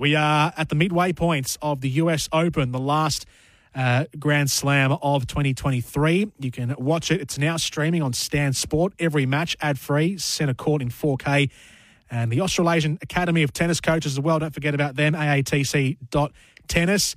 We are at the midway points of the US Open, the last uh, Grand Slam of 2023. You can watch it. It's now streaming on Stan Sport. Every match ad free, centre court in 4K. And the Australasian Academy of Tennis Coaches as well. Don't forget about them, aatc.tennis.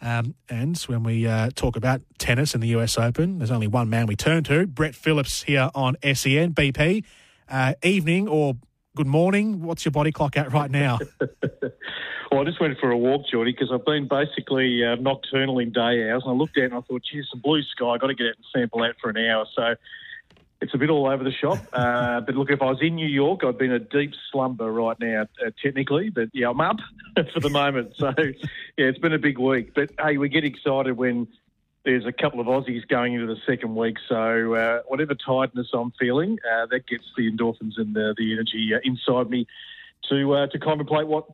Um, and when we uh, talk about tennis in the US Open, there's only one man we turn to, Brett Phillips here on SEN BP. Uh, evening or good morning. What's your body clock at right now? well, I just went for a walk, Jordy, because I've been basically uh, nocturnal in day hours. And I looked out and I thought, geez, some blue sky. I've got to get out and sample out for an hour. So it's a bit all over the shop. Uh, but look, if I was in New York, I'd be in a deep slumber right now, uh, technically. But yeah, I'm up for the moment. So yeah, it's been a big week. But hey, we get excited when there's a couple of Aussies going into the second week. So uh, whatever tiredness I'm feeling, uh, that gets the endorphins and the, the energy uh, inside me to uh, to contemplate what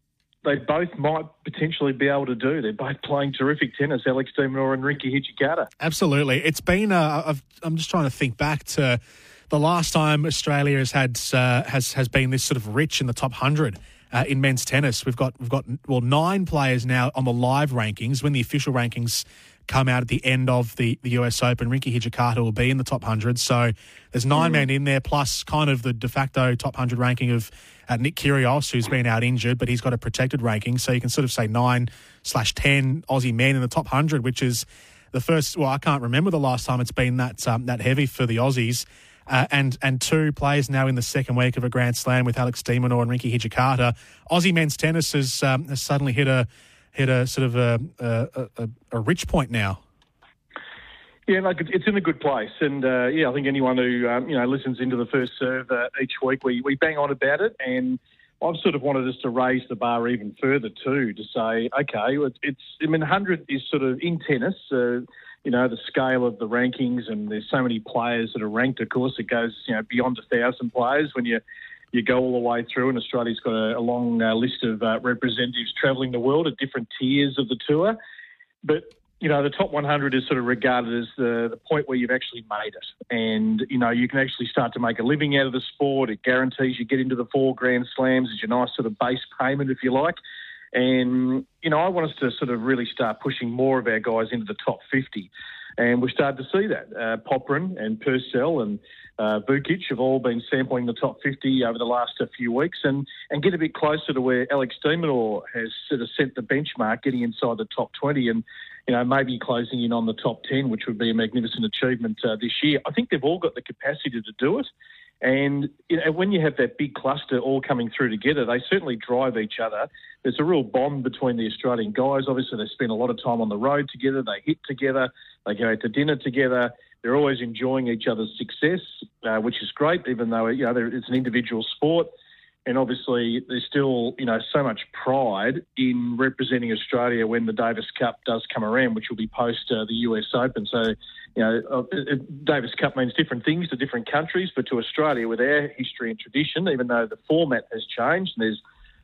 they both might potentially be able to do. They're both playing terrific tennis, Alex de Minaur and Rinky Hijikata. Absolutely. It's been, uh, i am just trying to think back to the last time Australia has had, uh, has, has been this sort of rich in the top 100. Uh, in men's tennis, we've got we've got well nine players now on the live rankings. When the official rankings come out at the end of the, the US Open. Rinky Hijikata will be in the top 100. So there's nine mm. men in there, plus kind of the de facto top 100 ranking of uh, Nick Kyrgios, who's been out injured, but he's got a protected ranking. So you can sort of say nine slash 10 Aussie men in the top 100, which is the first, well, I can't remember the last time it's been that, um, that heavy for the Aussies. Uh, and and two players now in the second week of a Grand Slam with Alex de Minaur and Rinky Hijikata. Aussie men's tennis has, um, has suddenly hit a hit a sort of a, a, a, a rich point now. Yeah, like it's in a good place, and uh, yeah, I think anyone who um, you know listens into the first serve uh, each week, we we bang on about it, and I've sort of wanted us to raise the bar even further too, to say, okay, it's I mean, hundred is sort of in tennis. Uh, you know the scale of the rankings, and there's so many players that are ranked. Of course, it goes you know beyond a thousand players when you you go all the way through, and Australia's got a, a long uh, list of uh, representatives travelling the world at different tiers of the tour. But you know, the top 100 is sort of regarded as the, the point where you've actually made it. And, you know, you can actually start to make a living out of the sport. It guarantees you get into the four Grand Slams as your nice sort of base payment, if you like. And, you know, I want us to sort of really start pushing more of our guys into the top 50. And we're starting to see that. Uh, Popyrin and Purcell and uh, Vukic have all been sampling the top 50 over the last few weeks and, and get a bit closer to where Alex de Minaur has sort of set the benchmark, getting inside the top 20 and, you know, maybe closing in on the top 10, which would be a magnificent achievement uh, this year. I think they've all got the capacity to do it. And you know, when you have that big cluster all coming through together, they certainly drive each other. There's a real bond between the Australian guys. Obviously, they spend a lot of time on the road together. They hit together. They go out to dinner together. They're always enjoying each other's success, uh, which is great, even though you know it's an individual sport. And obviously, there's still you know so much pride in representing Australia when the Davis Cup does come around, which will be post uh, the US Open. So you know, uh, Davis Cup means different things to different countries, but to Australia, with our history and tradition, even though the format has changed, and there's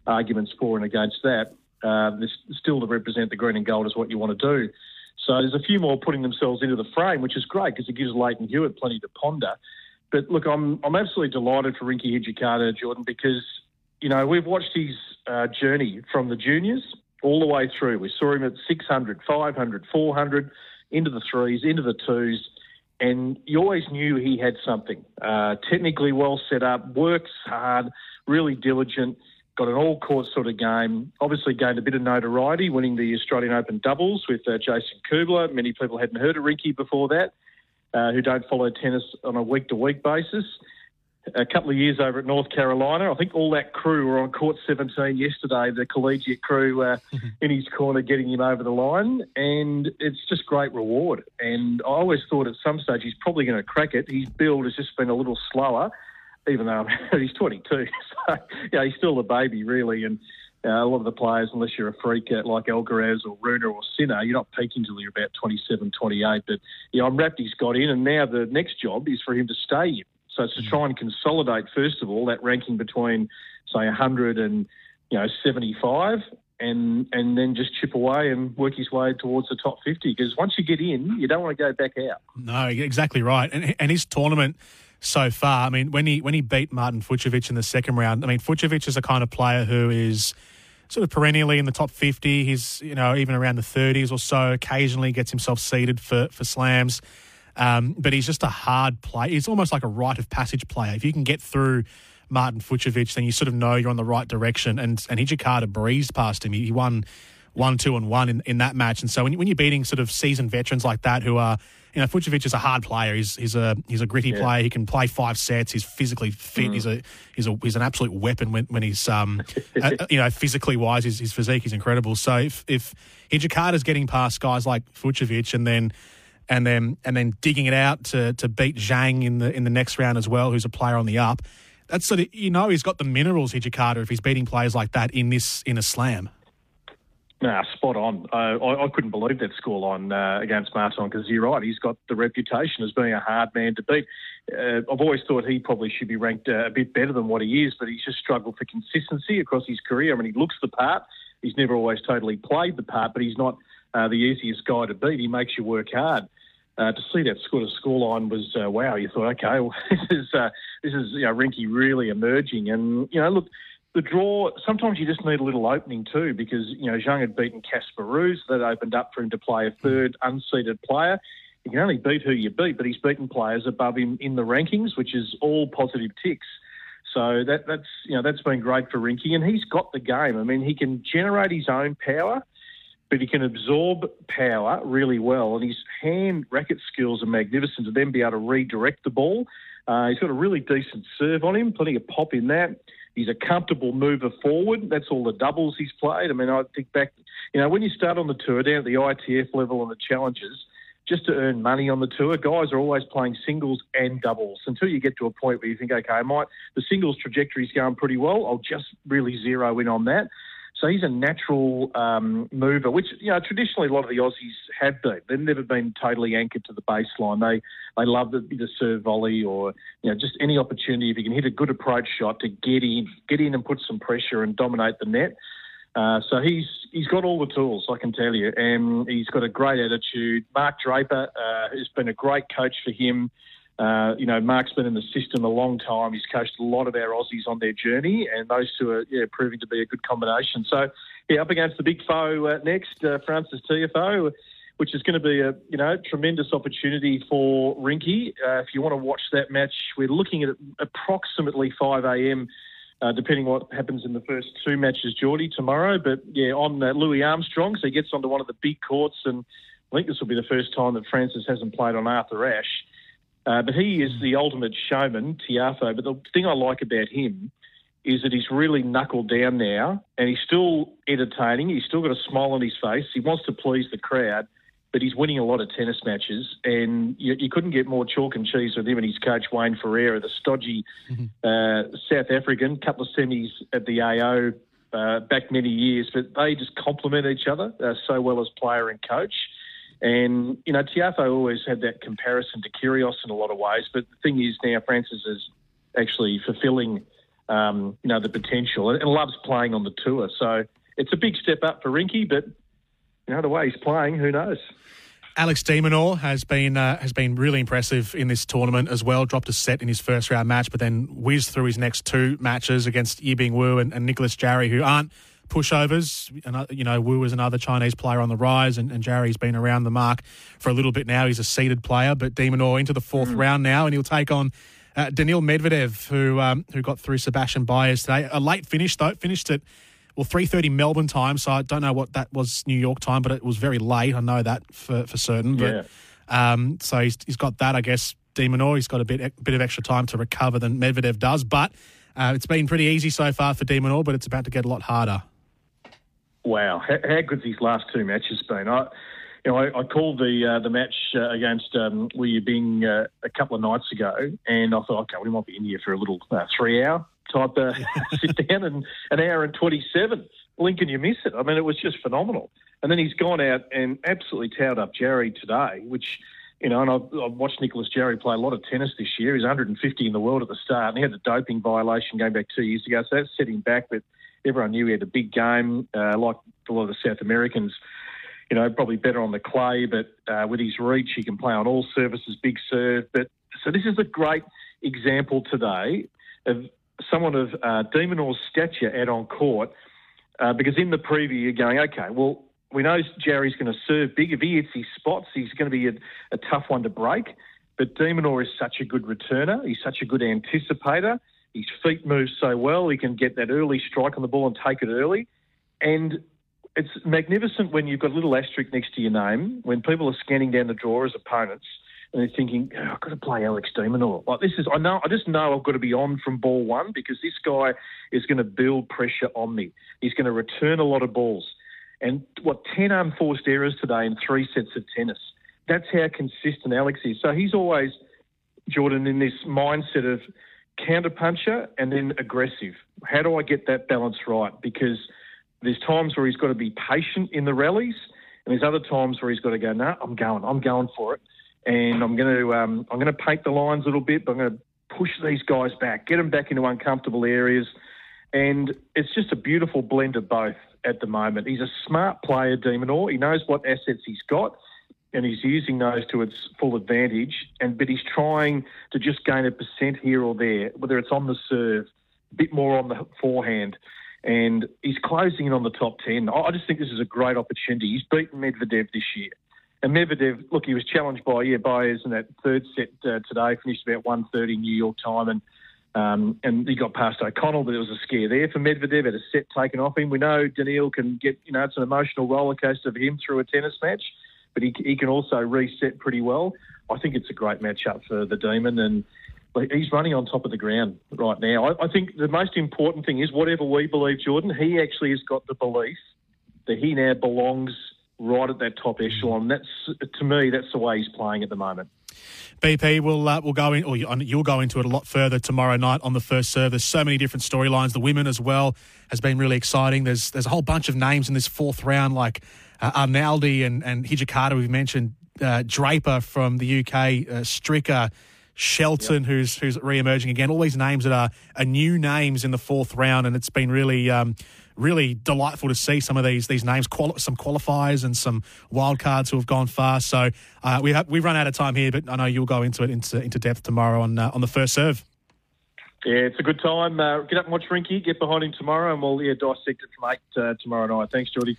arguments for and against that, uh, there's still to represent the green and gold is what you want to do. So there's a few more putting themselves into the frame, which is great because it gives Lleyton Hewitt plenty to ponder. But look, I'm I'm absolutely delighted for Rinky Hijikata, Jordan, because you know we've watched his uh, journey from the juniors all the way through. We saw him at 600, 500, 400 into the threes, into the twos, and you always knew he had something. Uh, technically well set up, works hard, really diligent, got an all court sort of game. Obviously gained a bit of notoriety, winning the Australian Open doubles with uh, Jason Kubler. Many people hadn't heard of Rinky before that, uh, who don't follow tennis on a week to week basis a couple of years over at North Carolina. I think all that crew were on court 17 yesterday, the collegiate crew uh, in his corner getting him over the line. And it's just great reward. And I always thought at some stage he's probably going to crack it. His build has just been a little slower, even though he's 22. So, yeah, he's still a baby, really. And uh, a lot of the players, unless you're a freak like Alcaraz or Rune or Sinner, you're not peaking until you're about 27, 28. But yeah, I'm rapt he's got in, and now the next job is for him to stay in. So it's to try and consolidate, first of all, that ranking between, say, 100 and you know 75, and and then just chip away and work his way towards the top 50. Because once you get in, you don't want to go back out. No, exactly right. And and his tournament so far, I mean, when he when he beat Martin Fucsovics in the second round, I mean, Fucsovics is a kind of player who is sort of perennially in the top 50. He's, you know, even around the 30s or so, occasionally gets himself seeded for, for slams. Um, but he's just a hard play. He's almost like a rite of passage player. If you can get through Martin Fucsovics, then you sort of know you're on the right direction. And, and Hijikata breezed past him. He, he won one, two, and one in, in that match. And so when, when you're beating sort of seasoned veterans like that who are you know, Fucsovics is a hard player. He's he's a he's a gritty yeah. player. He can play five sets. He's physically fit. Mm. He's a he's a he's an absolute weapon when, when he's um uh, you know physically wise. His, his physique is incredible. So if if Hijikata's getting past guys like Fucsovics and then and then and then digging it out to to beat Zhang in the in the next round as well, who's a player on the up. That's sort of you know he's got the minerals Hijikata if he's beating players like that in this in a slam. Nah, spot on. Uh, I, I, couldn't believe that scoreline uh, against Martin because you're right. He's got the reputation as being a hard man to beat. Uh, I've always thought he probably should be ranked uh, a bit better than what he is, but he's just struggled for consistency across his career. I mean, he looks the part. He's never always totally played the part, but he's not uh, the easiest guy to beat. He makes you work hard. Uh, to see that sort of scoreline was wow. You thought, okay, well, this is this is you know Rinky really emerging, and you know look the draw, sometimes you just need a little opening too, because, you know, Zhang had beaten Casper Ruud. That opened up for him to play a third unseeded player. He can only beat who you beat, but he's beaten players above him in the rankings, which is all positive ticks. So that, that's, you know, that's been great for Rinky. And he's got the game. I mean, he can generate his own power, but he can absorb power really well. And his hand racket skills are magnificent to then be able to redirect the ball. Uh, he's got a really decent serve on him, plenty of pop in that. He's a comfortable mover forward. That's all the doubles he's played. I mean, I think back, you know, when you start on the tour down at the ITF level and the challenges, just to earn money on the tour, guys are always playing singles and doubles until you get to a point where you think, okay, I might the singles trajectory is going pretty well. I'll just really zero in on that. So he's a natural um, mover, which you know traditionally a lot of the Aussies have been. They've never been totally anchored to the baseline. They they love the, serve volley or you know just any opportunity if you can hit a good approach shot to get in, get in and put some pressure and dominate the net. Uh, so he's he's got all the tools, I can tell you, and he's got a great attitude. Mark Draper uh, has been a great coach for him. Uh, you know, Mark's been in the system a long time. He's coached a lot of our Aussies on their journey, and those two are yeah, proving to be a good combination. So, yeah, up against the big foe uh, next, uh, Francis Tiafoe, which is going to be a you know tremendous opportunity for Rinky. Uh, if you want to watch that match, we're looking at approximately 5 a.m. Uh, depending what happens in the first two matches, Jordy tomorrow. But yeah, on uh, Louis Armstrong, so he gets onto one of the big courts, and I think this will be the first time that Francis hasn't played on Arthur Ashe. Uh, but he is the ultimate showman, Tiafoe. But the thing I like about him is that he's really knuckled down now and he's still entertaining. He's still got a smile on his face. He wants to please the crowd, but he's winning a lot of tennis matches. And you, you couldn't get more chalk and cheese with him and his coach, Wayne Ferreira, the stodgy mm-hmm. uh, South African, couple of semis at the AO uh, back many years. But they just complement each other uh, so well as player and coach. And, you know, Tiafoe always had that comparison to Kyrgios in a lot of ways. But the thing is now Francis is actually fulfilling, um, you know, the potential and, loves playing on the tour. So it's a big step up for Rinky, but, you know, the way he's playing, who knows? Alex de Minaur has been uh, has been really impressive in this tournament as well. Dropped a set in his first round match, but then whizzed through his next two matches against Yibing Wu and, and Nicolas Jarry, who aren't pushovers. You know, Wu is another Chinese player on the rise, and, and Jarry's been around the mark for a little bit now. He's a seeded player, but de Minaur into the fourth mm. round now, and he'll take on uh, Daniil Medvedev, who um, who got through Sebastian Baez today. A late finish though, finished at well three thirty Melbourne time, so I don't know what that was New York time, but it was very late. I know that for for certain. But, yeah. Um, so he's he's got that, I guess. de Minaur, he's got a bit a bit of extra time to recover than Medvedev does, but. Uh, it's been pretty easy so far for de Minaur, but it's about to get a lot harder. Wow, how, how his last two matches been? I, you know, I, I called the uh, the match uh, against um, Wu Yibing uh, a couple of nights ago, and I thought, okay, we might be in here for a little uh, three hour type uh, sit down and an hour and 27. blink and you miss it. I mean, it was just phenomenal. And then he's gone out and absolutely towed up Jarry today, which, you know, and I've, I've watched Nicolas Jarry play a lot of tennis this year. He's 150 in the world at the start, and he had a doping violation going back two years ago, so that set him back. But everyone knew he had a big game, uh, like a lot of the South Americans. You know, probably better on the clay, but uh, with his reach, he can play on all surfaces, big serve. But so this is a great example today of someone of uh, de Minaur's stature out on court, uh, because in the preview you're going, okay, well we know Jarry's going to serve big. If he hits his spots, he's going to be a, a tough one to break. But de Minaur is such a good returner. He's such a good anticipator. His feet move so well. He can get that early strike on the ball and take it early. And it's magnificent when you've got a little asterisk next to your name, when people are scanning down the draw as opponents and they're thinking, oh, I've got to play Alex de Minaur. Like this is, I know, I just know I've got to be on from ball one because this guy is going to build pressure on me. He's going to return a lot of balls. And what, 10 unforced errors today in three sets of tennis. That's how consistent Alex is. So he's always, Jordan, in this mindset of counterpuncher and then aggressive. How do I get that balance right? Because there's times where he's got to be patient in the rallies, and there's other times where he's got to go, no, I'm going, I'm going for it. And I'm going to, um, I'm going to paint the lines a little bit, but I'm going to push these guys back, get them back into uncomfortable areas. And it's just a beautiful blend of both at the moment. He's a smart player, de Minaur. He knows what assets he's got, and he's using those to its full advantage. And but he's trying to just gain a percent here or there, whether it's on the serve, a bit more on the forehand. And he's closing in on the top 10. I just think this is a great opportunity. He's beaten Medvedev this year. And Medvedev, look, he was challenged by, yeah, Baez in that third set uh, today, finished about 1.30 New York time. And um, and he got past O'Connell, but there was a scare there for Medvedev. Had a set taken off him. We know Daniil can get, you know, it's an emotional roller coaster for him through a tennis match, but he, he can also reset pretty well. I think it's a great matchup for the Demon, and he's running on top of the ground right now. I, I think the most important thing is whatever we believe, Jordan, he actually has got the belief that he now belongs right at that top echelon. That's to me, that's the way he's playing at the moment. BP we'll uh, will go in, or you'll go into it a lot further tomorrow night on the first serve. There's so many different storylines. The women as well has been really exciting. There's there's a whole bunch of names in this fourth round, like Arnaldi and and Hijikata. We've mentioned uh, Draper from the UK, uh, Stricker. Shelton, yep. who's who's re-emerging again. All these names that are, are new names in the fourth round, and it's been really um, really delightful to see some of these these names, quali- some qualifiers and some wildcards who have gone far. So uh, we have, we've run out of time here, but I know you'll go into it into, into depth tomorrow on uh, on the first serve. Yeah, it's a good time. Uh, get up and watch Rinky. Get behind him tomorrow, and we'll yeah, dissect it from eight uh, tomorrow night. Thanks, Jordy.